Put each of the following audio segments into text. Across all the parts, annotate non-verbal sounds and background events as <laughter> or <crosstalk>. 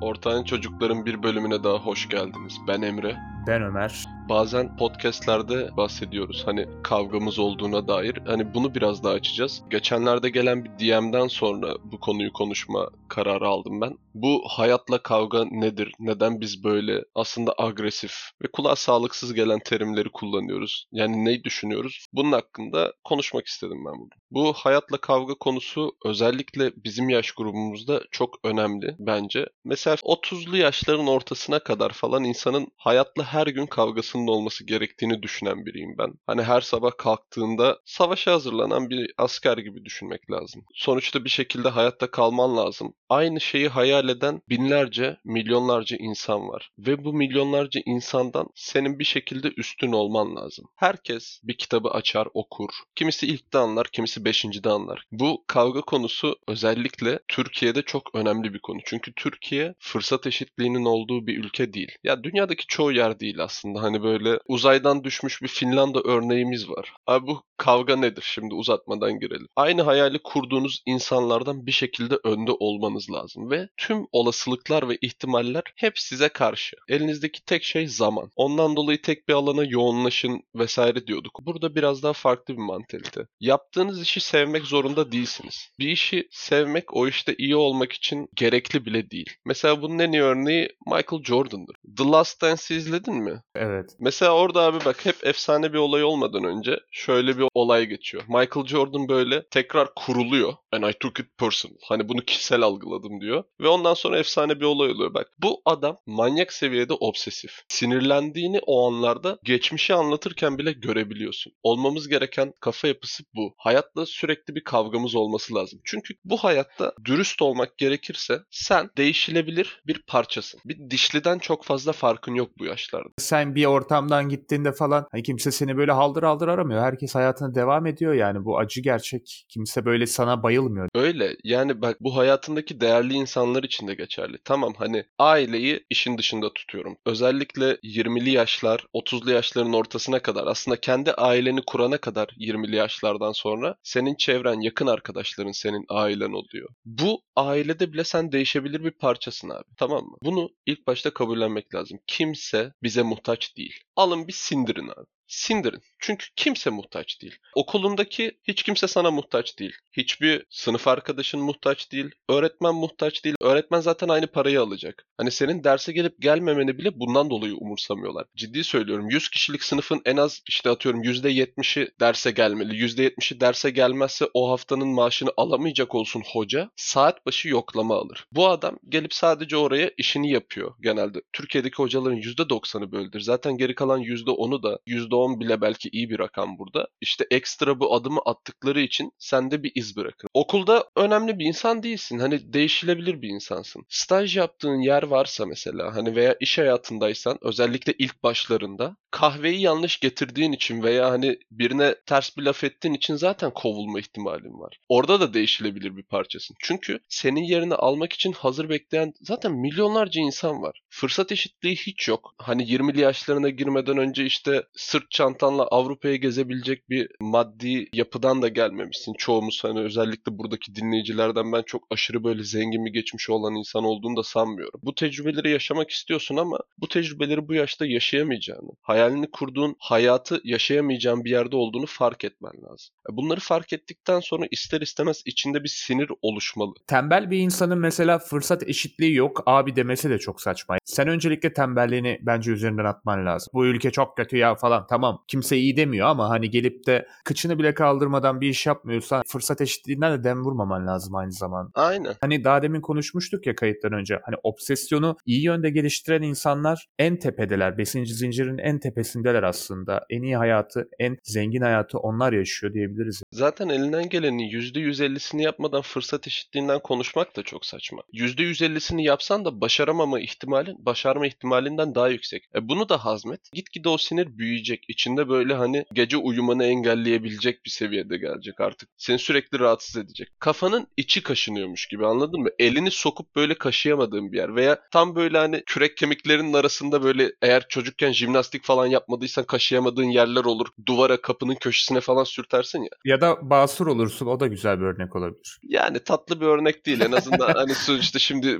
Ortağın Çocukların bir bölümüne daha hoş geldiniz. Ben Emre. Ben Ömer. Bazen podcastlerde bahsediyoruz hani kavgamız olduğuna dair. Hani bunu biraz daha açacağız. Geçenlerde gelen bir DM'den sonra bu konuyu konuşma kararı aldım ben. Bu hayatla kavga nedir? Neden biz böyle aslında agresif ve kulağa sağlıksız gelen terimleri kullanıyoruz? Yani neyi düşünüyoruz? Bunun hakkında konuşmak istedim ben bugün. Bu hayatla kavga konusu özellikle bizim yaş grubumuzda çok önemli bence. Mesela 30'lu yaşların ortasına kadar falan insanın hayatla her gün kavgasının olması gerektiğini düşünen biriyim ben. Hani her sabah kalktığında savaşa hazırlanan bir asker gibi düşünmek lazım. Sonuçta bir şekilde hayatta kalman lazım. Aynı şeyi hayal eden binlerce, milyonlarca insan var. Ve bu milyonlarca insandan senin bir şekilde üstün olman lazım. Herkes bir kitabı açar, okur. Kimisi ilkte anlar, kimisi beşincide anlar. Bu kavga konusu özellikle Türkiye'de çok önemli bir konu. Çünkü Türkiye fırsat eşitliğinin olduğu bir ülke değil. Ya dünyadaki çoğu yer değil aslında. Hani böyle uzaydan düşmüş bir Finlanda örneğimiz var. Abi bu kavga nedir? Şimdi uzatmadan girelim. Aynı hayali kurduğunuz insanlardan bir şekilde önde olmanız lazım ve tüm olasılıklar ve ihtimaller hep size karşı. Elinizdeki tek şey zaman. Ondan dolayı tek bir alana yoğunlaşın vesaire diyorduk. Burada biraz daha farklı bir mantalite. Yaptığınız işi sevmek zorunda değilsiniz. Bir işi sevmek o işte iyi olmak için gerekli bile değil. Mesela bunun en iyi örneği Michael Jordan'dır. The Last Dance'i izledin mi? Evet. Mesela orada abi bak hep efsane bir olay olmadan önce şöyle bir olay geçiyor. Michael Jordan böyle tekrar kuruluyor. And I took it personal. Hani bunu kişisel algıladım diyor. Ve ondan sonra efsane bir olay oluyor. Bak bu adam manyak seviyede obsesif. Sinirlendiğini o anlarda geçmişi anlatırken bile görebiliyorsun. Olmamız gereken kafa yapısı bu. Hayatla sürekli bir kavgamız olması lazım. Çünkü bu hayatta dürüst olmak gerekirse sen değişilebilir bir parçasın. Bir dişliden çok fazla farkın yok bu yaşlarda. Sen bir ortamdan gittiğinde falan hani kimse seni böyle haldır haldır aramıyor. Herkes hayatına devam ediyor yani bu acı gerçek. Kimse böyle sana bayılmıyor. Öyle yani bak bu hayatındaki değerli insanlar için de geçerli. Tamam hani aileyi işin dışında tutuyorum. Özellikle 20'li yaşlar, 30'lu yaşların ortasına kadar aslında kendi aileni kurana kadar 20'li yaşlardan sonra senin çevren, yakın arkadaşların senin ailen oluyor. Bu ailede bile sen değişebilir bir parçasın abi. Tamam mı? Bunu ilk başta kabullenmek lazım. Kimse bize muhtaç değil. Alın bir sindirin abi. Sindirin. Çünkü kimse muhtaç değil. Okulundaki hiç kimse sana muhtaç değil. Hiçbir sınıf arkadaşın muhtaç değil. Öğretmen muhtaç değil. Öğretmen zaten aynı parayı alacak. Hani senin derse gelip gelmemeni bile bundan dolayı umursamıyorlar. Ciddi söylüyorum. 100 kişilik sınıfın en az işte atıyorum %70'i derse gelmeli. %70'i derse gelmezse o haftanın maaşını alamayacak olsun hoca. Saat başı yoklama alır. Bu adam gelip sadece oraya işini yapıyor genelde. Türkiye'deki hocaların %90'ı böyledir. Zaten geri kalan %10'u da %10 bile belki iyi bir rakam burada. İşte ekstra bu adımı attıkları için sende bir iz bırakır. Okulda önemli bir insan değilsin. Hani değişilebilir bir insansın. Staj yaptığın yer varsa mesela hani veya iş hayatındaysan özellikle ilk başlarında kahveyi yanlış getirdiğin için veya hani birine ters bir laf ettiğin için zaten kovulma ihtimalin var. Orada da değişilebilir bir parçasın. Çünkü senin yerini almak için hazır bekleyen zaten milyonlarca insan var. Fırsat eşitliği hiç yok. Hani 20'li yaşlarına girmeden önce işte sırt çantanla Avrupa'ya gezebilecek bir maddi yapıdan da gelmemişsin. Çoğumuz hani özellikle buradaki dinleyicilerden ben çok aşırı böyle zengin bir geçmiş olan insan olduğunu da sanmıyorum. Bu tecrübeleri yaşamak istiyorsun ama bu tecrübeleri bu yaşta yaşayamayacağını, hayalini kurduğun hayatı yaşayamayacağın bir yerde olduğunu fark etmen lazım. E, bunları fark ettikten sonra ister istemez içinde bir sinir oluşmalı. Tembel bir insanın mesela fırsat eşitliği yok abi demesi de çok saçma. Sen öncelikle tembelliğini bence üzerinden atman lazım. Bu ülke çok kötü ya falan tamam kimse iyi demiyor ama hani gelip de kıçını bile kaldırmadan bir iş yapmıyorsan fırsat eşitliğinden de dem vurmaman lazım aynı zamanda. Aynen. Hani daha demin konuşmuştuk ya kayıttan önce. Hani obsesyonu iyi yönde geliştiren insanlar en tepedeler. Besinci zincirin en tepesindeler aslında. En iyi hayatı, en zengin hayatı onlar yaşıyor diyebiliriz. Zaten elinden gelenin %150'sini yapmadan fırsat eşitliğinden konuşmak da çok saçma. %150'sini yapsan da başaramama ihtimalin, başarma ihtimalinden daha yüksek. E bunu da hazmet. Gitgide o sinir büyüyecek. İçinde böyle hani gece uyumanı engelleyebilecek bir seviyede gelecek artık. Seni sürekli rahatsız edecek. Kafanın içi kaşınıyormuş gibi anladın mı? Elini sokup böyle kaşıyamadığın bir yer veya tam böyle hani kürek kemiklerinin arasında böyle eğer çocukken jimnastik falan yapmadıysan kaşıyamadığın yerler olur. Duvara, kapının köşesine falan sürtersin ya. Ya da basur olursun o da güzel bir örnek olabilir. Yani tatlı bir örnek değil en azından <laughs> hani sonuçta şimdi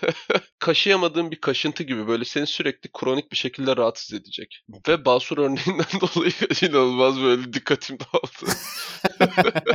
<laughs> kaşıyamadığın bir kaşıntı gibi böyle seni sürekli kronik bir şekilde rahatsız edecek. Ve Basur örneğinden <laughs> dolayı inanılmaz böyle dikkatim dağıldı. <laughs>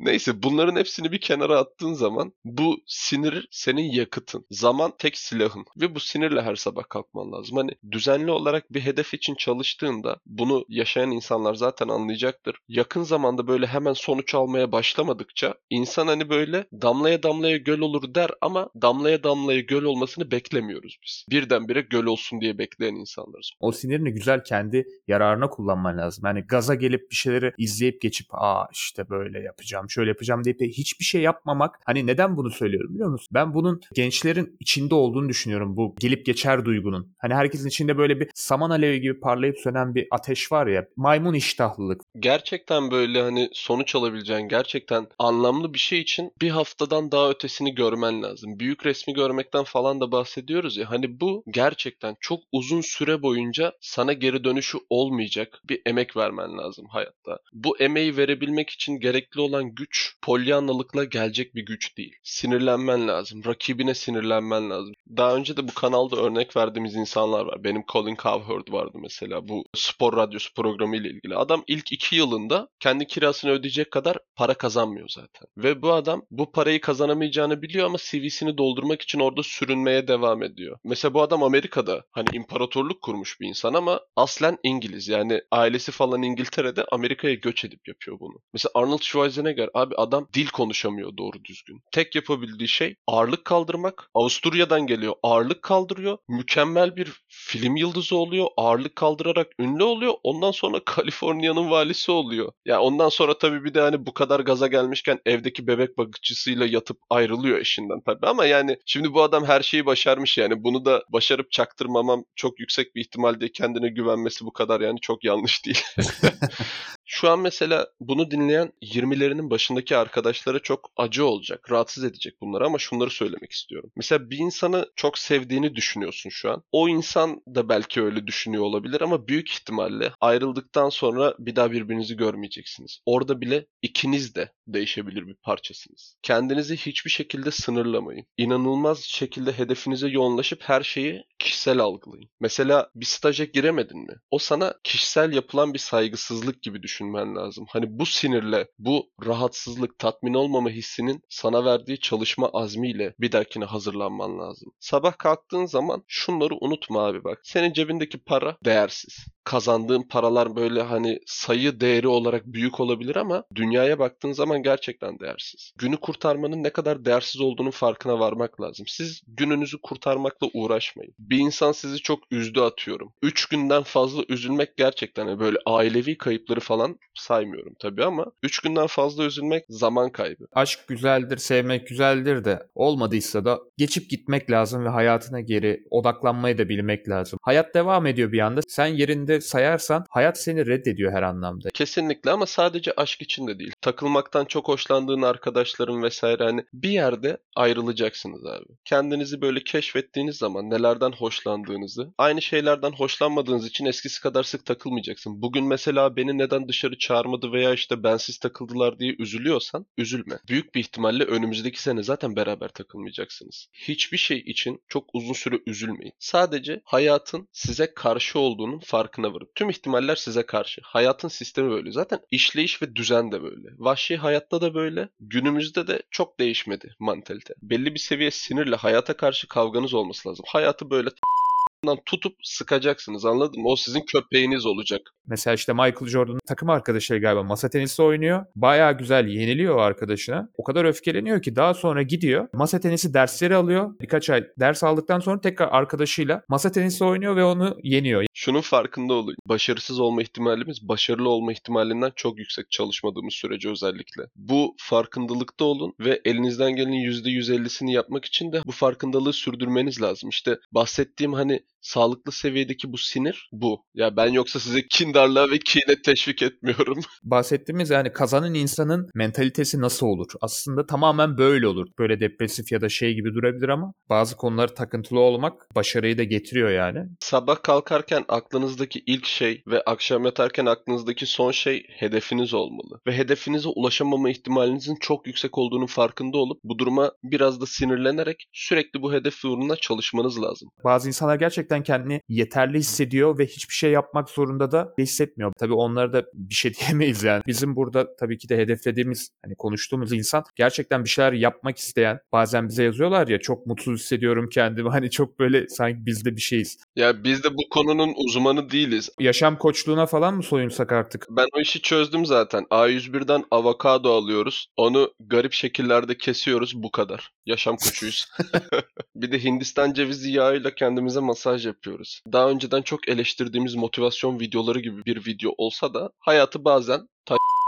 Neyse bunların hepsini bir kenara attığın zaman bu sinir senin yakıtın. Zaman tek silahın. Ve bu sinirle her sabah kalkman lazım. Hani düzenli olarak bir hedef için çalıştığında bunu yaşayan insanlar zaten anlayacaktır. Yakın zamanda böyle hemen sonuç almaya başlamadıkça insan hani böyle damlaya damlaya göl olur der ama damlaya damlaya göl olmasını beklemiyoruz biz. Birdenbire göl olsun diye bekleyen insanlarız. O sinirini güzel kendi yararına kullanman lazım. Yani gaza gelip bir şeyleri izleyip geçip aa işte böyle yapacağım, şöyle yapacağım deyip de hiçbir şey yapmamak. Hani neden bunu söylüyorum biliyor musun? Ben bunun gençlerin içinde olduğunu düşünüyorum bu gelip geçer duygunun. Hani herkesin içinde böyle bir saman alevi gibi parlayıp sönen bir ateş var ya. Maymun iştahlılık. Gerçekten böyle hani sonuç alabileceğin gerçekten anlamlı bir şey için bir haftadan daha ötesini görmen lazım. Büyük resmi görmekten falan da bahsediyoruz ya. Hani bu gerçekten çok uzun süre boyunca sana geri dönüşü olmayacak bir emek vermen lazım hayatta. Bu emeği verebilmek için gerekli olan güç polyanlalıkla gelecek bir güç değil. Sinirlenmen lazım. Rakibine sinirlenmen lazım. Daha önce de bu kanalda örnek verdiğimiz insanlar var. Benim Colin Cowherd vardı mesela bu spor radyosu programı ile ilgili. Adam ilk iki yılında kendi kirasını ödeyecek kadar para kazanmıyor zaten. Ve bu adam bu parayı kazanamayacağını biliyor ama CV'sini doldurmak için orada sürünmeye devam ediyor. Mesela bu adam Amerika'da hani imparatorluk kurmuş bir insan ama aslen İngiliz. Yani ailesi falan İngiltere'de Amerika'ya göç edip yapıyor bunu. Mesela Arnold Schwarzenegger abi adam dil konuşamıyor doğru düzgün. Tek yapabildiği şey ağırlık kaldırmak. Avusturya'dan geliyor ağırlık kaldırıyor. Mükemmel bir film yıldızı oluyor. Ağırlık kaldırarak ünlü oluyor. Ondan sonra <laughs> Kaliforniya'nın valisi oluyor. Ya yani ondan sonra tabii bir de hani bu kadar gaza gelmişken evdeki bebek bakıcısıyla yatıp ayrılıyor eşinden tabii ama yani şimdi bu adam her şeyi başarmış yani bunu da başarıp çaktırmamam çok yüksek bir ihtimal diye kendine güvenmesi bu kadar yani çok yanlış değil. <laughs> Şu an mesela bunu dinleyen 20'lerinin başındaki arkadaşlara çok acı olacak, rahatsız edecek bunları ama şunları söylemek istiyorum. Mesela bir insanı çok sevdiğini düşünüyorsun şu an. O insan da belki öyle düşünüyor olabilir ama büyük ihtimalle ayrıldıktan sonra bir daha birbirinizi görmeyeceksiniz. Orada bile ikiniz de değişebilir bir parçasınız. Kendinizi hiçbir şekilde sınırlamayın. İnanılmaz şekilde hedefinize yoğunlaşıp her şeyi kişisel algılayın. Mesela bir staja giremedin mi? O sana kişisel yapılan bir saygısızlık gibi düşünmen lazım. Hani bu sinirle, bu rahatsızlık, tatmin olmama hissinin sana verdiği çalışma azmiyle bir dahakine hazırlanman lazım. Sabah kalktığın zaman şunları unutma abi bak. Senin cebindeki para değersiz kazandığın paralar böyle hani sayı değeri olarak büyük olabilir ama dünyaya baktığın zaman gerçekten değersiz. Günü kurtarmanın ne kadar değersiz olduğunun farkına varmak lazım. Siz gününüzü kurtarmakla uğraşmayın. Bir insan sizi çok üzdü atıyorum. 3 günden fazla üzülmek gerçekten hani böyle ailevi kayıpları falan saymıyorum tabii ama 3 günden fazla üzülmek zaman kaybı. Aşk güzeldir, sevmek güzeldir de olmadıysa da geçip gitmek lazım ve hayatına geri odaklanmayı da bilmek lazım. Hayat devam ediyor bir anda. Sen yerinde sayarsan hayat seni reddediyor her anlamda. Kesinlikle ama sadece aşk için de değil. Takılmaktan çok hoşlandığın arkadaşların vesaire hani bir yerde ayrılacaksınız abi. Kendinizi böyle keşfettiğiniz zaman nelerden hoşlandığınızı, aynı şeylerden hoşlanmadığınız için eskisi kadar sık takılmayacaksın. Bugün mesela beni neden dışarı çağırmadı veya işte bensiz takıldılar diye üzülüyorsan üzülme. Büyük bir ihtimalle önümüzdeki sene zaten beraber takılmayacaksınız. Hiçbir şey için çok uzun süre üzülmeyin. Sadece hayatın size karşı olduğunun farkına varın. Tüm ihtimaller size karşı. Hayatın sistemi böyle. Zaten işleyiş ve düzen de böyle. Vahşi hayatta da böyle. Günümüzde de çok değişmedi mantalite. Belli bir seviye sinirle hayata karşı kavganız olması lazım. Hayatı böyle tutup sıkacaksınız anladın mı? O sizin köpeğiniz olacak. Mesela işte Michael Jordan'ın takım arkadaşları galiba masa tenisi oynuyor. Baya güzel yeniliyor arkadaşına. O kadar öfkeleniyor ki daha sonra gidiyor. Masa tenisi dersleri alıyor. Birkaç ay ders aldıktan sonra tekrar arkadaşıyla masa tenisi oynuyor ve onu yeniyor. Şunun farkında olun. Başarısız olma ihtimalimiz başarılı olma ihtimalinden çok yüksek çalışmadığımız sürece özellikle. Bu farkındalıkta olun ve elinizden gelenin %150'sini yapmak için de bu farkındalığı sürdürmeniz lazım. İşte bahsettiğim hani sağlıklı seviyedeki bu sinir bu. Ya ben yoksa size kindarlığa ve kine teşvik etmiyorum. <laughs> Bahsettiğimiz yani kazanan insanın mentalitesi nasıl olur? Aslında tamamen böyle olur. Böyle depresif ya da şey gibi durabilir ama bazı konular takıntılı olmak başarıyı da getiriyor yani. Sabah kalkarken aklınızdaki ilk şey ve akşam yatarken aklınızdaki son şey hedefiniz olmalı. Ve hedefinize ulaşamama ihtimalinizin çok yüksek olduğunun farkında olup bu duruma biraz da sinirlenerek sürekli bu hedef uğruna çalışmanız lazım. Bazı insanlar gerçekten kendini yeterli hissediyor ve hiçbir şey yapmak zorunda da hissetmiyor. Tabii onlara da bir şey <laughs> diyemeyiz yani. Bizim burada tabii ki de hedeflediğimiz, hani konuştuğumuz insan gerçekten bir şeyler yapmak isteyen, bazen bize yazıyorlar ya çok mutsuz hissediyorum kendimi. <laughs> Hani çok böyle sanki biz de bir şeyiz. Ya biz de bu konunun uzmanı değiliz. Yaşam koçluğuna falan mı soyunsak artık? Ben o işi çözdüm zaten. A101'den avokado alıyoruz. Onu garip şekillerde kesiyoruz bu kadar. Yaşam koçuyuz. <laughs> <laughs> bir de Hindistan cevizi yağıyla kendimize masaj yapıyoruz. Daha önceden çok eleştirdiğimiz motivasyon videoları gibi bir video olsa da hayatı bazen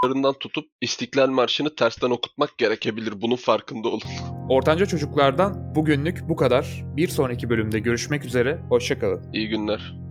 taşlarından tutup İstiklal Marşı'nı tersten okutmak gerekebilir. Bunun farkında olun. Ortanca çocuklardan bugünlük bu kadar. Bir sonraki bölümde görüşmek üzere. Hoşçakalın. İyi günler.